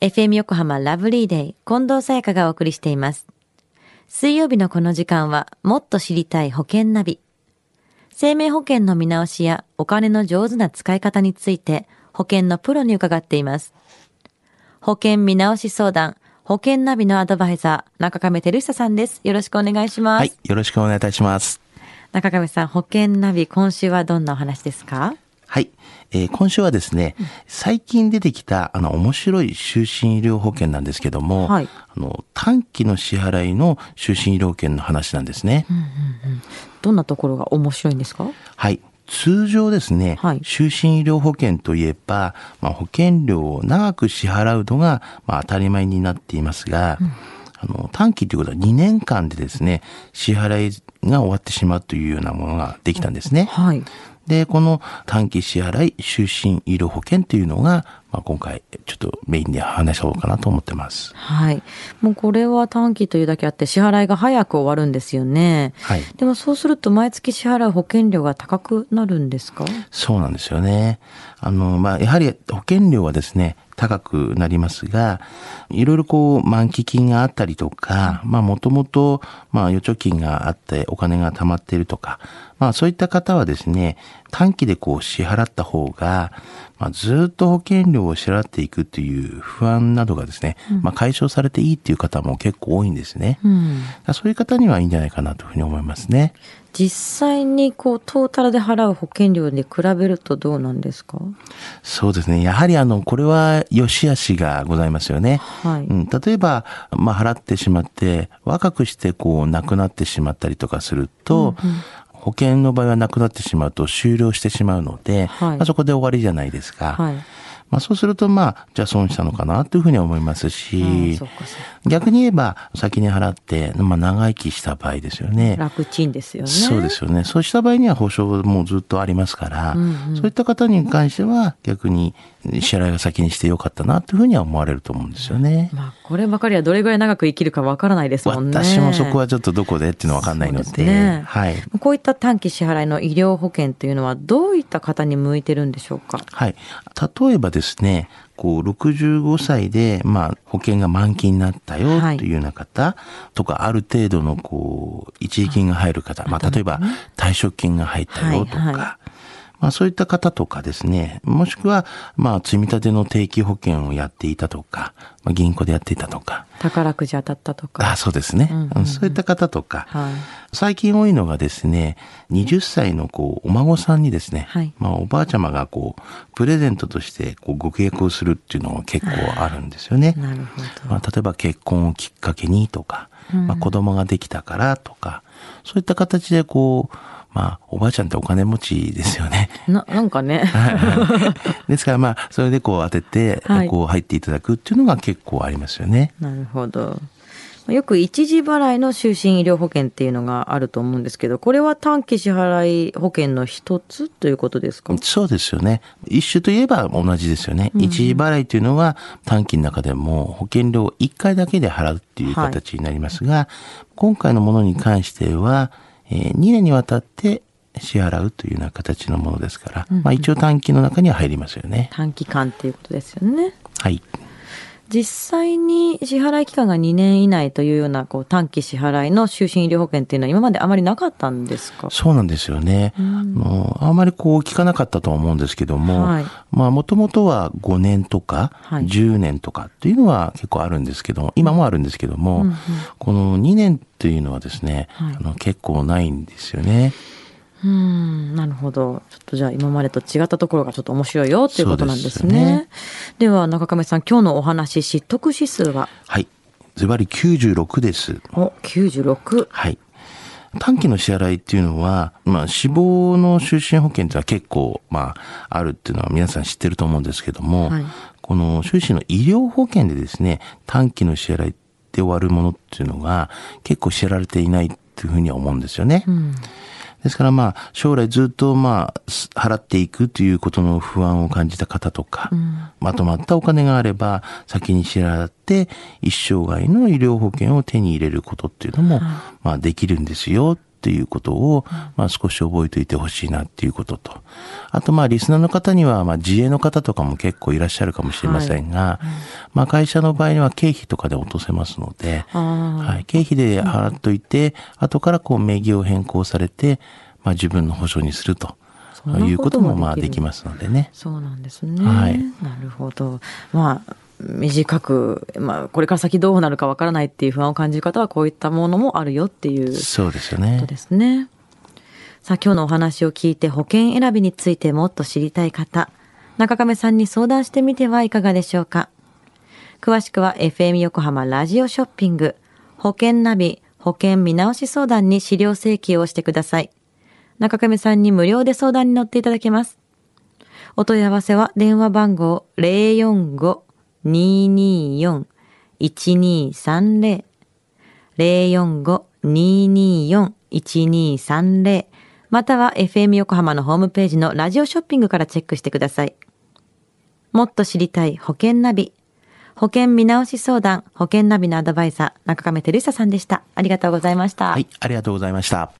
FM 横浜ラブリーデイ近藤沙耶香がお送りしています。水曜日のこの時間はもっと知りたい保険ナビ。生命保険の見直しやお金の上手な使い方について保険のプロに伺っています。保険見直し相談、保険ナビのアドバイザー、中亀照久さんです。よろしくお願いします。はい、よろしくお願いいたします。中亀さん、保険ナビ、今週はどんなお話ですか？はい、えー今週はですね、最近出てきたあの面白い終身医療保険なんですけども、はいあの短期の支払いの終身医療保険の話なんですね。どんなところが面白いんですか？はい。通常ですね、はい終身医療保険といえば、まあ、保険料を長く支払うのが、まあ、当たり前になっていますが、あの短期ということは2年間でですね、支払いが終わってしまうというようなものができたんですね。はい。で、この短期支払い終身医療保険というのが、まあ、今回ちょっとメインで話そうかなと思ってます。はい。もうこれは短期というだけあって支払いが早く終わるんですよね。はい。でもそうすると毎月支払う保険料が高くなるんですか？そうなんですよね。あの、まあ、やはり保険料はですね、高くなりますが、いろいろこう、満期金があったりとか、まあ、もともと、まあ、預貯金があってお金が貯まっているとか、まあ、そういった方はですね、短期でこう、支払った方が、まあ、ずっと保険料を支払っていくっていう不安などがですね、まあ、解消されていいっていう方も結構多いんですね。うん。そういう方にはいいんじゃないかなというふうに思いますね。実際にこうトータルで払う保険料で比べるとどうなんですか？そうですね。やはりあの、これは良し悪しがございますよね。はい。うん、例えば、まあ、払ってしまって、若くしてこう、亡くなってしまったりとかすると、保険の場合は亡くなってしまうと終了してしまうので、はいまあ、そこで終わりじゃないですか。はい。まあ、そうすると、まあ、じゃあ損したのかなというふうに思いますあし逆に言えば、先に払って、まあ、長生きした場合ですよね。楽ちんですよね。そうですよね。そうした場合には保証もずっとありますから、うんうんそういった方に関しては逆に支払いが先にしてよかったなというふうには思われると思うんですよね。まあ、こればかりはどれぐらい長く生きるかわからないですもんね。私もそこはちょっとどこでっていうのはわかんないので、はい。こういった短期支払いの医療保険というのはどういった方に向いてるんでしょうか？はい。例えばですね、こう、65歳で、まあ、保険が満期になったよはい。というような方とか、ある程度の、こう、一時金が入る方、まあ、例えば、退職金が入ったよとか、はい。はまあ、そういった方とかですね、もしくは、まあ、積み立ての定期保険をやっていたとか、まあ、銀行でやっていたとか、宝くじ当たったとか。あそうですね、うんうんうんそういった方とか、はい。最近多いのがですね、20歳のこう、お孫さんにですね、はいまあおばあちゃまがこう、プレゼントとしてこうご契約をするっていうのが結構あるんですよね。なるほど。まあ、例えば結婚をきっかけにとか、まあ子供ができたからとか、そういった形でこう、まあおばあちゃんってお金持ちですよね。な、なんかね。ですからまあ、それでこう当てて、はいこう入っていただくっていうのが結構ありますよね。なるほど。よく一時払いの終身医療保険っていうのがあると思うんですけど、これは短期支払い保険の一つということですか？そうですよね。一種といえば同じですよね。一時払いというのは短期の中でも保険料を1回だけで払うっていう形になりますが、今回のものに関しては、えー2年にわたって支払うというような形のものですから、まあ一応短期の中には入りますよね。短期間っていうことですよね。はい。実際に支払い期間が2年以内というようなこう短期支払いの終身医療保険っていうのは今まであまりなかったんですか？そうなんですよね。あのあまりこう聞かなかったとは思うんですけども、はいまあもともとは5年とかはい10年とかっていうのは結構あるんですけども、今もあるんですけども、この2年っていうのはですね、はいあの結構ないんですよね。うん、なるほど。ちょっとじゃあ今までと違ったところがちょっと面白いよっていうことなんですね。では中亀さん、今日のお話、失得指数は？はい。ズバリ96です。お、96。はい。短期の支払いっていうのは、まあ、死亡の終身保険っていうのは結構、まあ、あるっていうのは皆さん知ってると思うんですけども、はいこの終身の医療保険でですね、短期の支払いで終わるものっていうのが結構知られていないっていうふうには思うんですよね。うん。ですからまあ、将来ずっとまあ、す払っていくということの不安を感じた方とか、まとまったお金があれば、先に支払って、一生涯の医療保険を手に入れることっていうのも、まあ、できるんですよっっていうことを、まあ少し覚えておいてほしいなっていうことと。あとまあリスナーの方には、まあ自営の方とかも結構いらっしゃるかもしれませんが、まあ会社の場合には経費とかで落とせますので、はい、経費で払っといて、後からこう名義を変更されて、まあ自分の保証にすると。いうこともまあできるできますのでね。そうなんですね。はいなるほど。まあ、短く、まあ、これから先どうなるかわからないっていう不安を感じる方は、こういったものもあるよっていうそうですよね。ですね。さあ、今日のお話を聞いて保険選びについてもっと知りたい方、中亀さんに相談してみてはいかがでしょうか。詳しくは FM 横浜ラジオショッピング、保険ナビ、保険見直し相談に資料請求をしてください。中亀さんに無料で相談に乗っていただけます。お問い合わせは電話番号045-224-1230 045-224-1230または FM 横浜のホームページのラジオショッピングからチェックしてください。もっと知りたい保険ナビ。保険見直し相談、保険ナビのアドバイザー、中亀照久さんでした。ありがとうございました。はい、ありがとうございました。